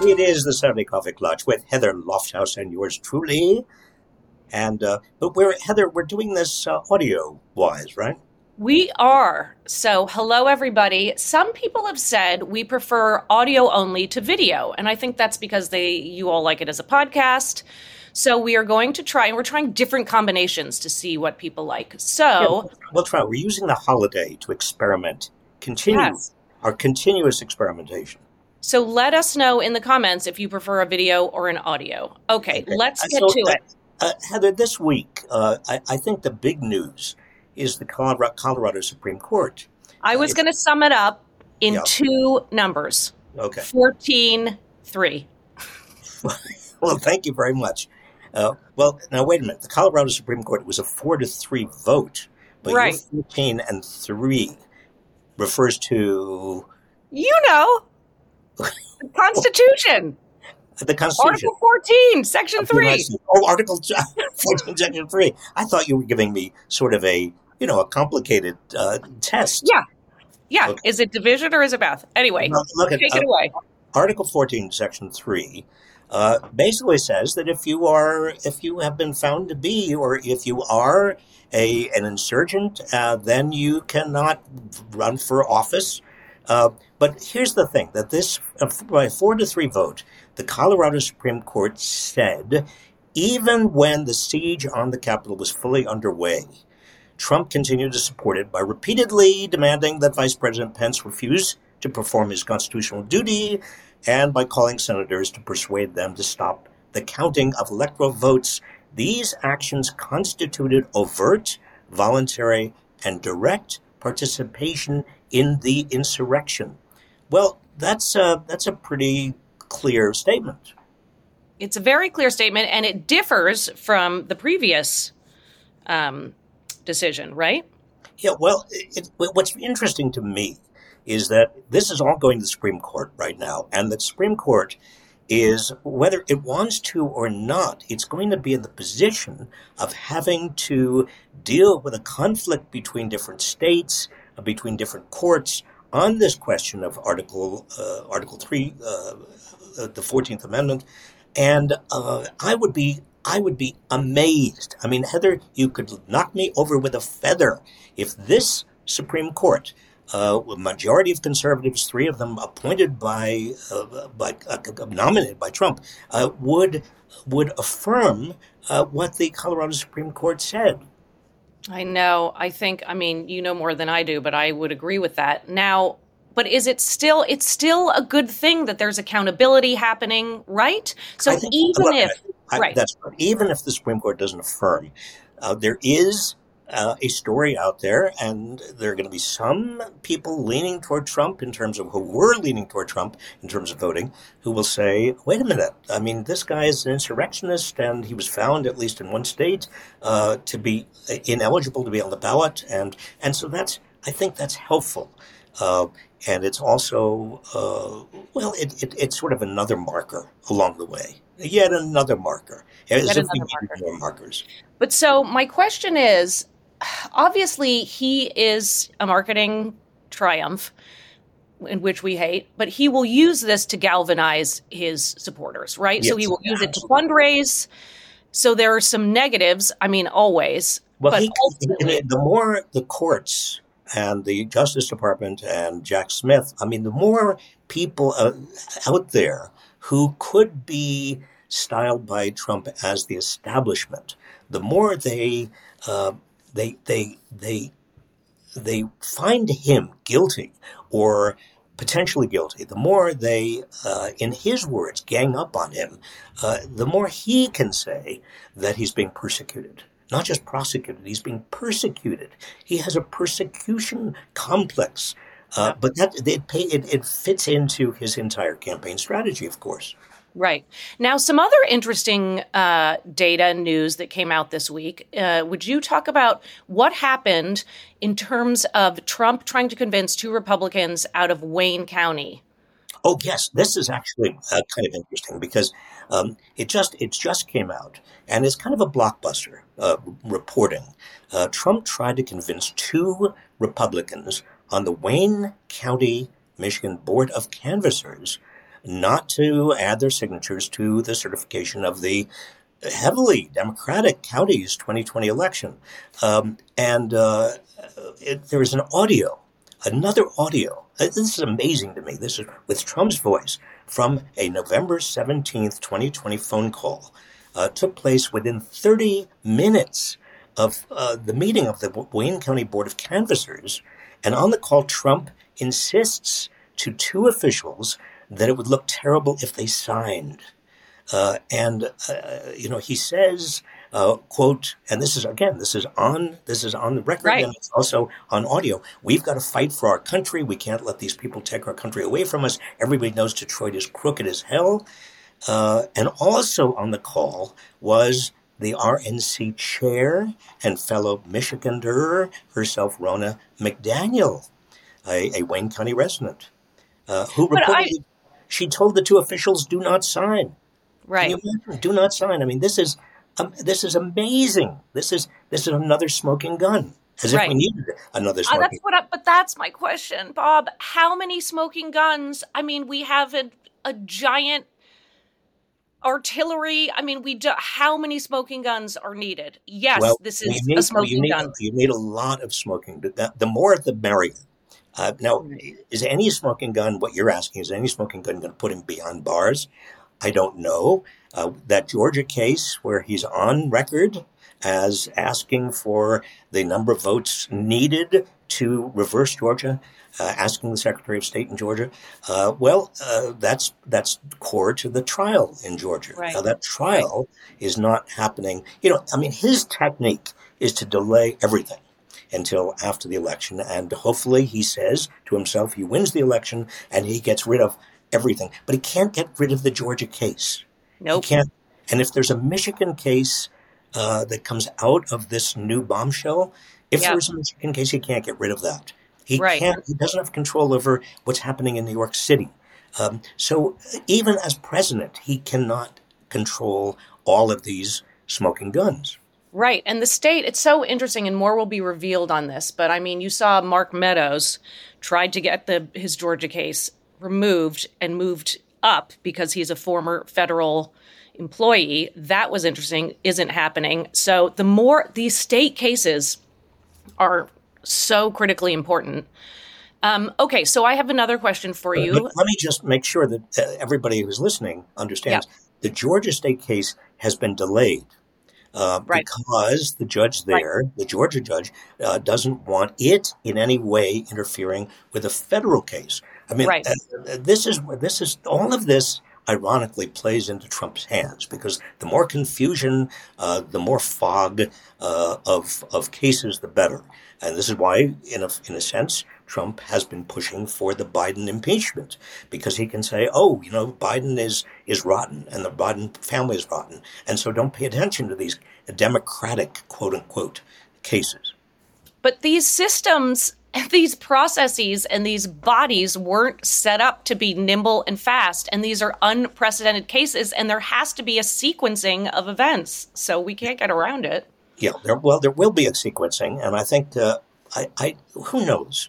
It is the Saturday Coffee Klatch with Heather Lofthouse and yours truly. And uh, but we're Heather, we're doing this uh, audio wise, right? We are. So, hello, everybody. Some people have said we prefer audio only to video, and I think that's because they you all like it as a podcast. So, we are going to try, and we're trying different combinations to see what people like. So, yeah, we'll try. We're using the holiday to experiment, continue yes. our continuous experimentation. So let us know in the comments if you prefer a video or an audio. Okay, let's get so, to it. Uh, Heather, this week, uh, I, I, think the big news is the Colorado, Colorado Supreme Court. I was uh, going to sum it up in yeah. two numbers. Okay. 14 3. well, thank you very much. Uh, well, now wait a minute. The Colorado Supreme Court was a four to three vote, but right. 14 and 3 refers to. You know. Constitution. The Constitution. Article 14, Section 3. Oh, Article 14, Section 3. I thought you were giving me sort of a, you know, a complicated uh, test. Yeah. Yeah. Okay. Is it division or is it math? Anyway, look at, take uh, it away. Article 14, Section 3 uh, basically says that if you are, if you have been found to be, or if you are a an insurgent, uh, then you cannot run for office uh, but here's the thing that this, uh, by four to three vote, the Colorado Supreme Court said even when the siege on the Capitol was fully underway, Trump continued to support it by repeatedly demanding that Vice President Pence refuse to perform his constitutional duty and by calling senators to persuade them to stop the counting of electoral votes. These actions constituted overt, voluntary, and direct participation in the insurrection. Well, that's a, that's a pretty clear statement. It's a very clear statement, and it differs from the previous um, decision, right? Yeah, well, it, what's interesting to me is that this is all going to the Supreme Court right now, and the Supreme Court is whether it wants to or not, it's going to be in the position of having to deal with a conflict between different states, between different courts on this question of Article uh, Article Three, uh, uh the Fourteenth Amendment, and uh, I would be I would be amazed. I mean, Heather, you could knock me over with a feather if this Supreme Court uh, a majority of conservatives, three of them appointed by, uh, by uh, nominated by Trump, would would affirm what the Colorado Supreme Court said. I know. I think, I mean, you know more than I do, but I would agree with that. Now, but is it still, it's still a good thing that there's accountability happening, right? So think, even if, I, right. That's right. Even if the Supreme Court doesn't affirm, uh, there is uh, a story out there, and there are going to be some people leaning toward Trump in terms of who were leaning toward Trump in terms of voting, who will say, "Wait a minute! I mean, this guy is an insurrectionist, and he was found, at least in one state, uh, to be ineligible to be on the ballot, and and so that's I think that's helpful." Uh, and it's also, uh, well, it, it, it's sort of another marker along the way. Yet another marker. Yet we marker. more markers. But so my question is obviously he is a marketing triumph in which we hate, but he will use this to galvanize his supporters, right? Yes, so he will use it to fundraise. So there are some negatives. I mean, always. Well, but he, the more the courts and the Justice Department and Jack Smith, I mean, the more people uh, out there who could be styled by Trump as the establishment, the more they uh, they they they they find him guilty or potentially guilty, the more they, uh, in his words, gang up on him, uh, the more he can say that he's being persecuted. Not just prosecuted, he's being persecuted. He has a persecution complex. Uh, but that it, it, it fits into his entire campaign strategy, of course. Right. Now, some other interesting uh, data news that came out this week. Uh, would you talk about what happened in terms of Trump trying to convince two Republicans out of Wayne County? Oh yes, this is actually uh, kind of interesting because um, it just it just came out and it's kind of a blockbuster uh, reporting. Uh, Trump tried to convince two Republicans on the Wayne County, Michigan Board of Canvassers not to add their signatures to the certification of the heavily Democratic counties 2020 election. Um, and uh, it, there is an audio, another audio. This is amazing to me. This is with Trump's voice from a November 17th, 2020 phone call. Uh, took place within 30 minutes of uh, the meeting of the Wayne County Board of Canvassers. And on the call, Trump insists to two officials that it would look terrible if they signed. Uh, and uh, you know, he says, uh, "quote," and this is again, this is on this is on the record, right. and it's also on audio. We've got to fight for our country. We can't let these people take our country away from us. Everybody knows Detroit is crooked as hell. Uh, and also on the call was the RNC chair and fellow Michigander herself, Ronna McDaniel, a, a Wayne County resident, uh, who reportedly I, she told the two officials, "Do not sign." Right. Do not sign. I mean, this is um, this is amazing. This is this is another smoking gun. As right. if we needed another smoking. Uh, that's what. I, but that's my question, Bob. How many smoking guns? I mean, we have a, a giant artillery. I mean, we do. How many smoking guns are needed? Yes, well, this is need, a smoking you gun. You need a lot of smoking. The more, the merrier. Uh, now, is any smoking gun what you're asking? Is any smoking gun going to put him beyond bars? I don't know. Uh, that Georgia case where he's on record as asking for the number of votes needed to reverse Georgia, uh, asking the Secretary of State in Georgia. Uh, well, uh, that's that's core to the trial in Georgia. Right. Now that trial right. is not happening. You know, I mean, his technique is to delay everything until after the election, and hopefully, he says to himself, he wins the election and he gets rid of everything. But he can't get rid of the Georgia case. Nope. He can't. And if there's a Michigan case uh, that comes out of this new bombshell, if yep. there's a Michigan case, he can't get rid of that. He right. can't. He doesn't have control over what's happening in New York City. Um, so even as president, he cannot control all of these smoking guns. Right. And the state, it's so interesting, and more will be revealed on this. But I mean, you saw Mark Meadows tried to get the his Georgia case removed and moved up because he's a former federal employee. That was interesting, isn't happening. So the more these state cases are so critically important. Um, okay, so I have another question for you. But let me just make sure that uh, everybody who's listening understands the Georgia state case has been delayed. Uh, right. Because the judge there, right. the Georgia judge, uh, doesn't want it in any way interfering with a federal case. I mean, right. uh, this is this is all of this. Ironically, plays into Trump's hands because the more confusion, uh, the more fog uh, of of cases, the better. And this is why, in a in a sense, Trump has been pushing for the Biden impeachment because he can say, "Oh, you know, Biden is is rotten, and the Biden family is rotten, and so don't pay attention to these Democratic quote unquote cases." But these systems these processes and these bodies weren't set up to be nimble and fast and these are unprecedented cases and there has to be a sequencing of events. So we can't get around it. Yeah there, well there will be a sequencing and i think uh, I, I who knows?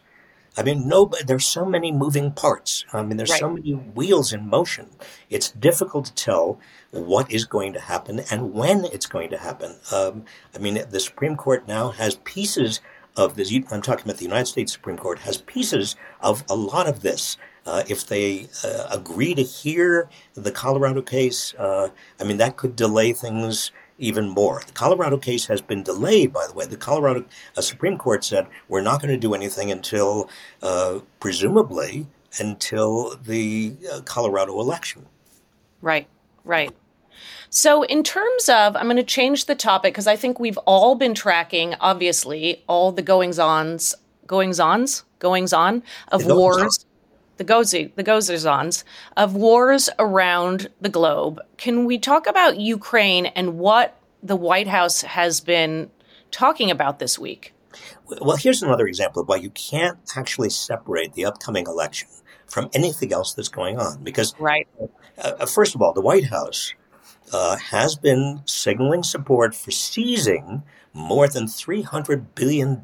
I mean no there's so many moving parts. I mean there's right. so many wheels in motion. It's difficult to tell what is going to happen and when it's going to happen. Um, i mean the supreme court now has pieces of this. I'm talking about the United States Supreme Court has pieces of a lot of this. Uh, if they uh, agree to hear the Colorado case, uh, I mean, that could delay things even more. The Colorado case has been delayed, by the way. The Colorado uh, Supreme Court said we're not going to do anything until, uh, presumably, until the uh, Colorado election. Right, right. So, in terms of, I'm going to change the topic because I think we've all been tracking, obviously, all the goings ons, goings ons, goings on of the wars, the gozy, the goes ons of wars around the globe. Can we talk about Ukraine and what the White House has been talking about this week? Well, here's another example of why you can't actually separate the upcoming election from anything else that's going on. Because, right. Uh, first of all, the White House uh, has been signaling support for seizing more than $300 billion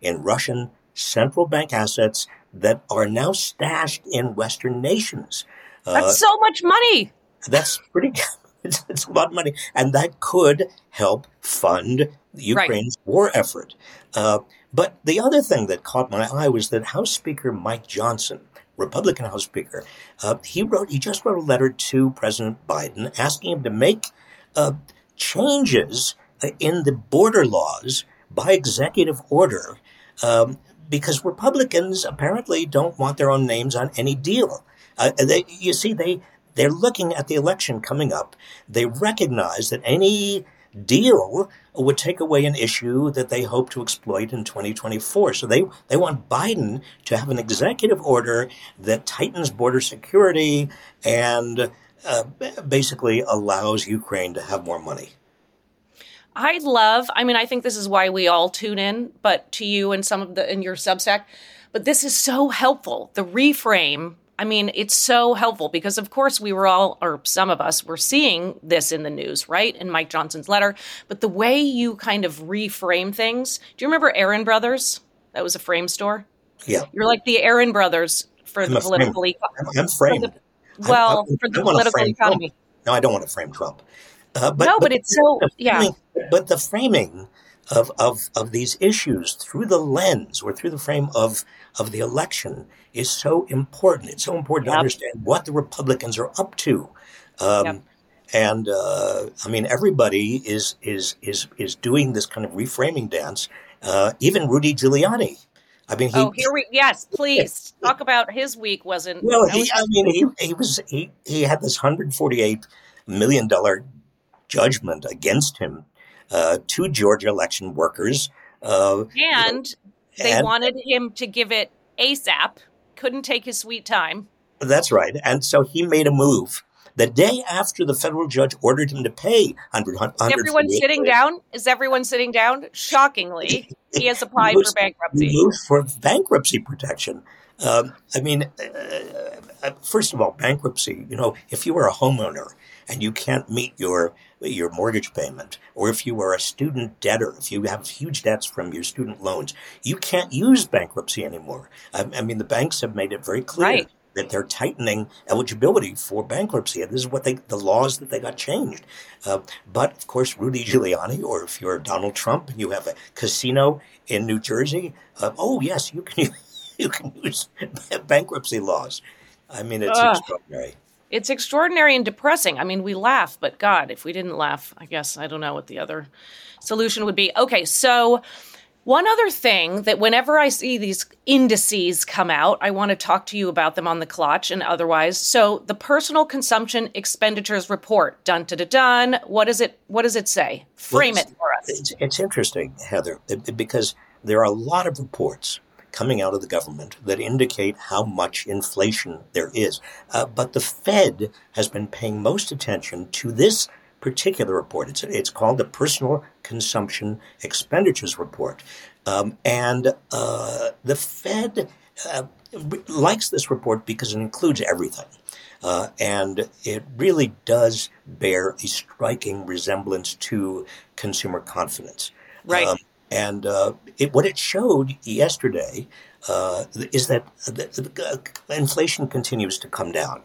in Russian central bank assets that are now stashed in Western nations. That's so much money. That's pretty. It's, it's, a lot of money, and that could help fund Ukraine's right. war effort. Uh, but the other thing that caught my eye was that House Speaker Mike Johnson, Republican House Speaker, uh, he wrote he just wrote a letter to President Biden asking him to make uh, changes in the border laws by executive order. Um, because Republicans apparently don't want their own names on any deal. Uh, they, you see, they they're looking at the election coming up. They recognize that any deal would take away an issue that they hope to exploit in 2024. So they, they want Biden to have an executive order that tightens border security and uh, basically allows Ukraine to have more money. I love, I mean, I think this is why we all tune in, but to you and some of the in your Substack, but this is so helpful. The reframe I mean, it's so helpful because, of course, we were all, or some of us, were seeing this in the news, right? In Mike Johnson's letter. But the way you kind of reframe things do you remember Aaron Brothers? That was a frame store. Yeah. You're like the Aaron Brothers for I'm the political economy. I'm framed. well, I, I, for the political economy. Trump. No, I don't want to frame Trump. Uh, but, no, but, but it's so, yeah. But the framing of, of, of these issues through the lens or through the frame of, of the election is so important. It's so important yep. to understand what the Republicans are up to. Um, yep. And uh, I mean, everybody is is is is doing this kind of reframing dance. Uh, even Rudy Giuliani. I mean, he, oh, here we yes, please talk about his week. Wasn't well? He, I mean, he he was he he had this hundred forty eight million dollar judgment against him uh, to Georgia election workers. Uh, and they and, wanted him to give it ASAP, couldn't take his sweet time. That's right. And so he made a move. The day after the federal judge ordered him to pay 100, Is everyone sitting down? Is everyone sitting down? Shockingly, he has applied for bankruptcy. Moved for bankruptcy protection. Um, I mean, uh, uh, first of all, bankruptcy, you know, if you are a homeowner and you can't meet your your mortgage payment, or if you are a student debtor, if you have huge debts from your student loans, you can't use bankruptcy anymore. I, I mean, the banks have made it very clear. Right. That they're tightening eligibility for bankruptcy, and this is what they the laws that they got changed. Uh, but of course, Rudy Giuliani, or if you're Donald Trump and you have a casino in New Jersey, uh, oh yes, you can you can use bankruptcy laws. I mean, it's uh. extraordinary it's extraordinary and depressing. I mean, we laugh, but God, if we didn't laugh, I guess I don't know what the other solution would be. Okay, so one other thing that whenever I see these indices come out, I want to talk to you about them on the klatch and otherwise. So the personal consumption expenditures report, dun dun dun dun. What does it what does it say? Frame well, it for us. It's, it's interesting, Heather, because there are a lot of reports coming out of the government that indicate how much inflation there is. Uh, but the Fed has been paying most attention to this particular report. It's, it's called the Personal Consumption Expenditures Report. Um, and uh, the Fed uh, likes this report because it includes everything. Uh, and it really does bear a striking resemblance to consumer confidence. Right. Um, and uh, it, what it showed yesterday uh, is that inflation continues to come down.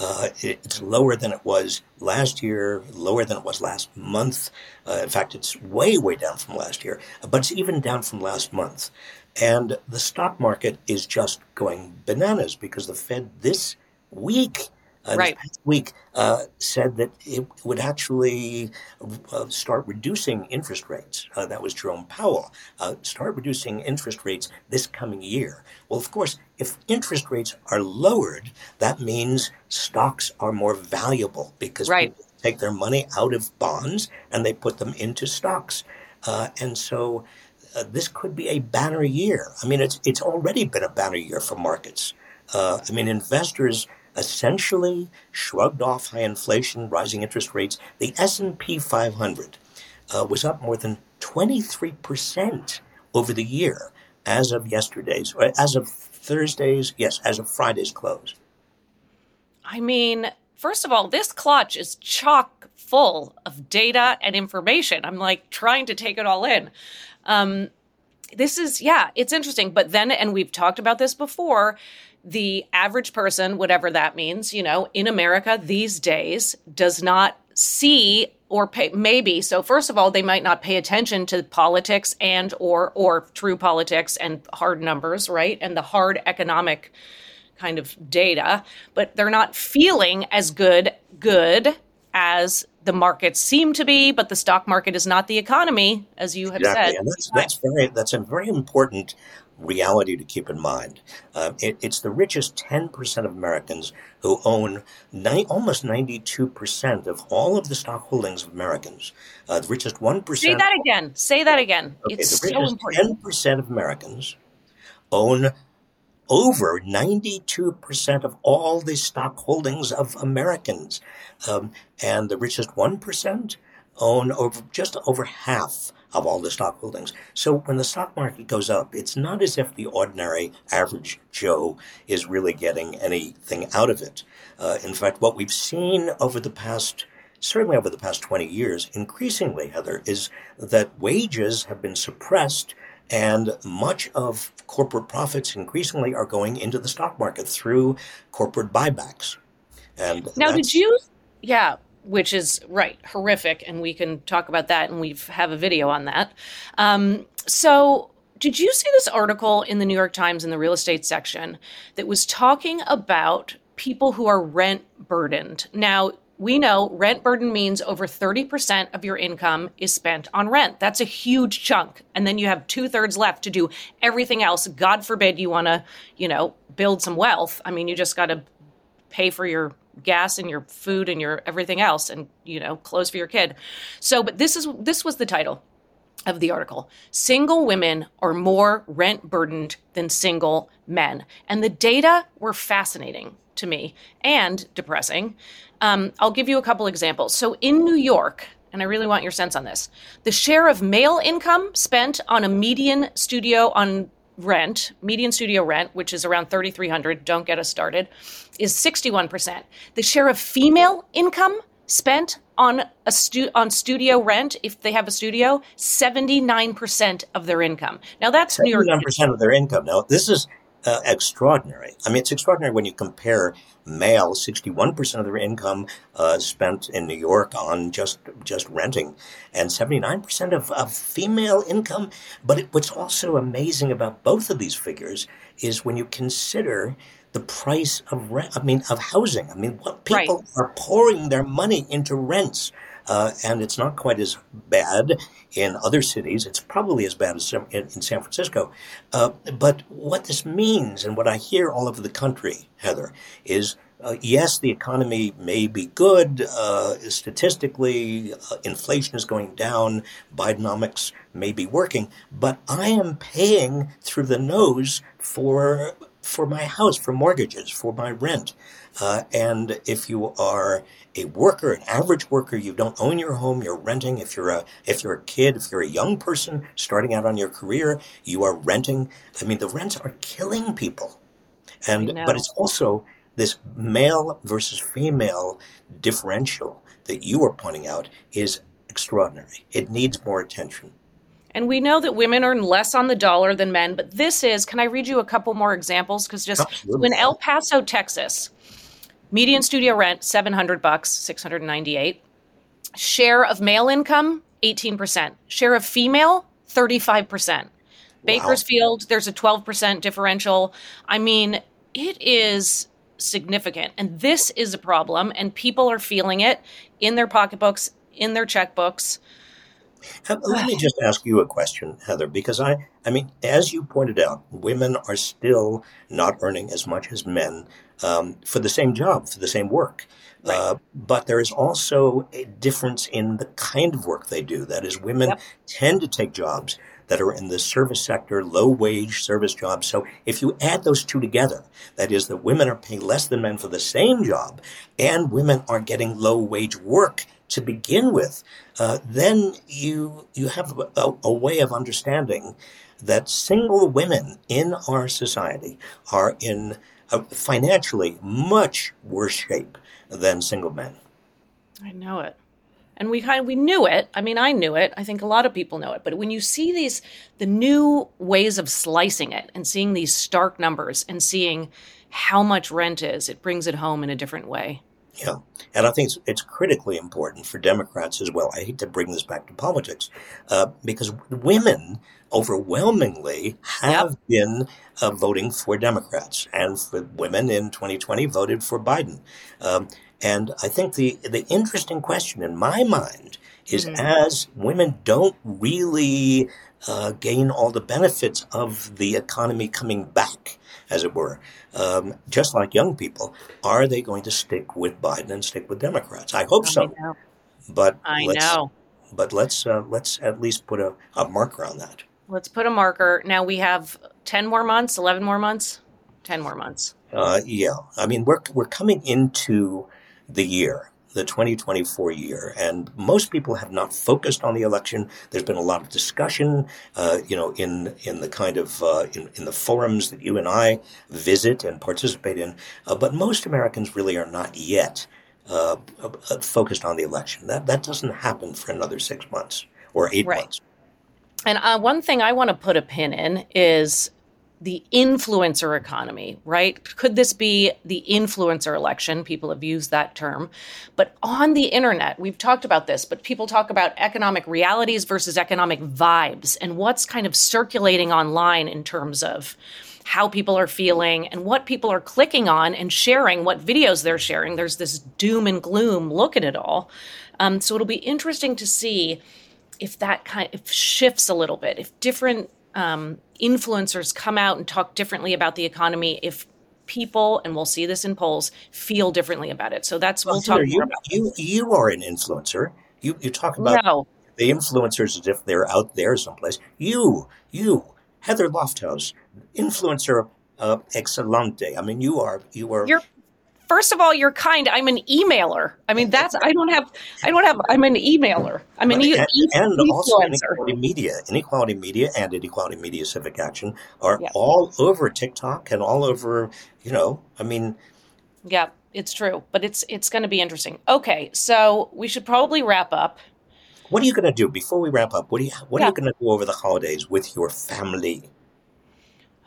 Uh, it's lower than it was last year, lower than it was last month. Uh, in fact, it's way, way down from last year, but it's even down from last month. And the stock market is just going bananas because the Fed this week uh, right. this week uh, said that it would actually uh, start reducing interest rates. Uh, that was Jerome Powell. Uh, start reducing interest rates this coming year. Well, of course, if interest rates are lowered, that means stocks are more valuable because right. people take their money out of bonds and they put them into stocks. Uh, and so this could be a banner year. I mean, it's it's already been a banner year for markets. I mean, investors essentially shrugged off high inflation, rising interest rates. The S&P 500 uh, was up more than 23% over the year as of yesterday's, as of Thursday's, yes, as of Friday's close. I mean, first of all, this klatch is chock full of data and information. I'm like trying to take it all in. Um, this is yeah, it's interesting. But then, and we've talked about this before. The average person, whatever that means, you know, in America these days, does not see or pay maybe so first of all they might not pay attention to politics and or or true politics and hard numbers right and the hard economic kind of data but they're not feeling as good good as the markets seem to be but the stock market is not the economy as you have exactly. said and that's, that's very that's a very important reality to keep in mind. Uh, it, it's the richest 10% of Americans who own ni- almost 92% of all of the stock holdings of Americans. Uh, the richest 1%. Say that again. Say that again. Okay, it's the so important. 10% of Americans own over 92% of all the stock holdings of Americans. Um, and the richest 1% own over just over half of all the stock holdings. So when the stock market goes up, it's not as if the ordinary average Joe is really getting anything out of it. Uh, in fact, what we've seen over the past certainly over the past 20 years, increasingly, Heather, is that wages have been suppressed and much of corporate profits increasingly are going into the stock market through corporate buybacks. And now, did you? Yeah, which is right horrific, and we can talk about that, and we have a video on that. Um, so. Did you see this article in the New York Times in the real estate section that was talking about people who are rent burdened? Now, we know rent burden means over 30% of your income is spent on rent. That's a huge chunk. And then you have two thirds left to do everything else. God forbid you want to, you know, build some wealth. I mean, you just got to pay for your gas and your food and your everything else and, you know, clothes for your kid. So, but this is, this was the title of the article. Single women are more rent burdened than single men. And the data were fascinating to me and depressing. Um, I'll give you a couple examples. So in New York, and I really want your sense on this, the share of male income spent on a median studio on rent, median studio rent, which is around 3300, don't get us started, is 61%. The share of female income spent on a stu- on studio rent if they have a studio 79% of their income. Now that's new york. 79% of their income. Now this is uh, extraordinary. I mean, it's extraordinary when you compare male, 61% of their income uh, spent in New York on just just renting, and 79% of, of female income. But it, what's also amazing about both of these figures is when you consider the price of rent. I mean, of housing. I mean, what people Right. are pouring their money into rents. Uh, and it's not quite as bad in other cities. It's probably as bad as in, San Francisco. Uh, but what this means, and what I hear all over the country, Heather, is uh, yes, the economy may be good. Uh, statistically, uh, inflation is going down. Bidenomics may be working, but I am paying through the nose for for my house, for mortgages, for my rent. Uh, and if you are a worker, an average worker, you don't own your home, you're renting. If you're a if you're a kid, if you're a young person starting out on your career, you are renting. I mean, the rents are killing people. And but it's also this male versus female differential that you are pointing out is extraordinary. It needs more attention. And we know that women earn less on the dollar than men, but this is, can I read you a couple more examples? Because just Absolutely. in El Paso, Texas, median studio rent, 700 bucks, 698. Share of male income, 18%. Share of female, 35%. Bakersfield, there's a 12% differential. I mean, it is significant. And this is a problem, and people are feeling it in their pocketbooks, in their checkbooks. Let me just ask you a question, Heather, because I, I mean, as you pointed out, women are still not earning as much as men um, for the same job, for the same work. Right. Uh, but there is also a difference in the kind of work they do. That is, women Yep. tend to take jobs that are in the service sector, low wage service jobs. So if you add those two together, that is, that women are paying less than men for the same job, and women are getting low wage work to begin with, uh, then you you have a, a way of understanding that single women in our society are in financially much worse shape than single men. I know it. and we kind of we knew it. I mean, I knew it. I think a lot of people know it. But when you see these the new ways of slicing it and seeing these stark numbers and seeing how much rent is, it brings it home in a different way. Yeah. And I think it's, it's, critically important for Democrats as well. I hate to bring this back to politics uh, because women overwhelmingly have been uh, voting for Democrats, and for women in 2020 voted for Biden. Um, and I think the, the interesting question in my mind is mm-hmm. as women don't really uh, gain all the benefits of the economy coming back, as it were, um, just like young people, are they going to stick with Biden and stick with Democrats? I hope I so. Know. But I know. But let's uh, let's at least put a, a marker on that. Let's put a marker. Now we have ten more months, eleven more months, ten more months. Uh, yeah, I mean we're we're coming into the year, the 2024 year. And most people have not focused on the election. There's been a lot of discussion, uh, you know, in in the kind of uh, in, in the forums that you and I visit and participate in. Uh, but most Americans really are not yet uh, uh, focused on the election. That that doesn't happen for another six months or eight right. months. And uh, one thing I want to put a pin in is the influencer economy, right? Could this be the influencer election? People have used that term. But on the internet, we've talked about this, but people talk about economic realities versus economic vibes and what's kind of circulating online in terms of how people are feeling and what people are clicking on and sharing, what videos they're sharing. There's this doom and gloom look at it all. Um, so it'll be interesting to see if that kind of shifts a little bit, if different um, influencers come out and talk differently about the economy if people, and we'll see this in polls, feel differently about it. So that's well, we'll talk you, about. You you are an influencer. You you talk about no. the influencers as if they're out there someplace. You you Heather Lofthouse, influencer uh, excelente. I mean, you are you are. You're first of all, you're kind. I'm an emailer. I mean, that's I don't have I don't have. I'm an emailer. I'm an e- and, and also inequality media, inequality media, and inequality media civic action are yeah. all over TikTok and all over. You know, I mean, yeah, it's true, but it's it's going to be interesting. Okay, so we should probably wrap up. What are you going to do before we wrap up? What are you What yeah. are you going to do over the holidays with your family?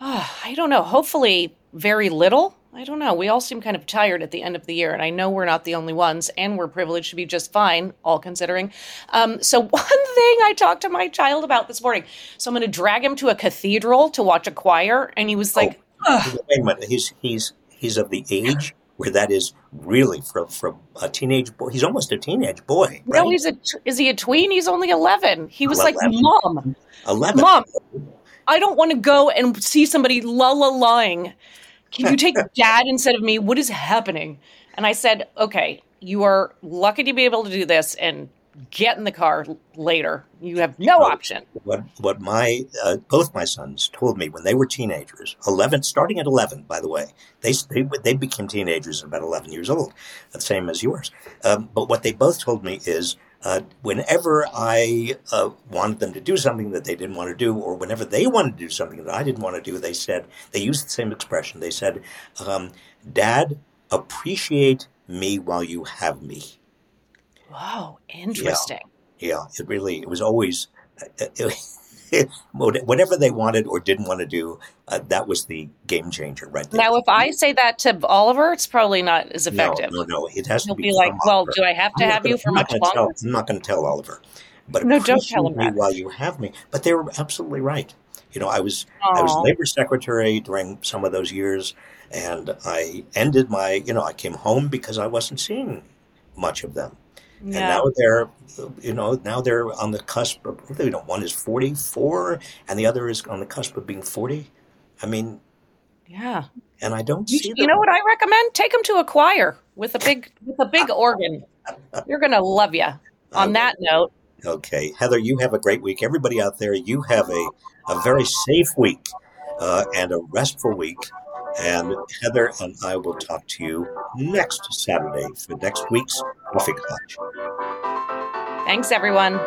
Oh, I don't know. Hopefully, very little. I don't know. We all seem kind of tired at the end of the year, and I know we're not the only ones, and we're privileged to be just fine, all considering. Um, so, one thing I talked to my child about this morning. So, I'm going to drag him to a cathedral to watch a choir, and he was like, oh, "Wait a minute, he's he's he's of the age where that is really from for a teenage boy. He's almost a teenage boy. Right? No, he's a is he a tween? He's only eleven. He was 11. like, "Mom, eleven, mom." I don't want to go and see somebody la la lying can you take dad instead of me? What is happening? And I said, Okay, you are lucky to be able to do this and get in the car later. You have no option. What what my uh, both my sons told me when they were teenagers, eleven, starting at eleven, by the way, they they they became teenagers at about eleven years old, the same as yours. Um, but what they both told me is uh, whenever I uh, wanted them to do something that they didn't want to do, or whenever they wanted to do something that I didn't want to do, they said, they used the same expression. They said, um, Dad, appreciate me while you have me. Wow, interesting. Yeah, yeah it really, it was always, it, whatever they wanted or didn't want to do, uh, that was the game changer, right there. Now, if I say that to Oliver, it's probably not as effective. No, no, no. It has He'll to be, be like, "Well, do I have to have you for much longer?" Tell, I'm not going to tell Oliver, but no, don't tell him that. while you have me. But they were absolutely right. You know, I was Aww. I was labor secretary during some of those years, and I ended my. You know, I came home because I wasn't seeing much of them. Yeah. And now they're, you know, now they're on the cusp of, you know, one is 44 and the other is on the cusp of being 40. I mean, yeah. And I don't you, see You know what I recommend? Take them to a choir with a big, with a big organ. You're going to love you. On that note. Okay. Heather, you have a great week. Everybody out there, you have a, a very safe week uh, and a restful week. And Heather and I will talk to you next Saturday for next week's Coffee Klatch. Thanks, everyone.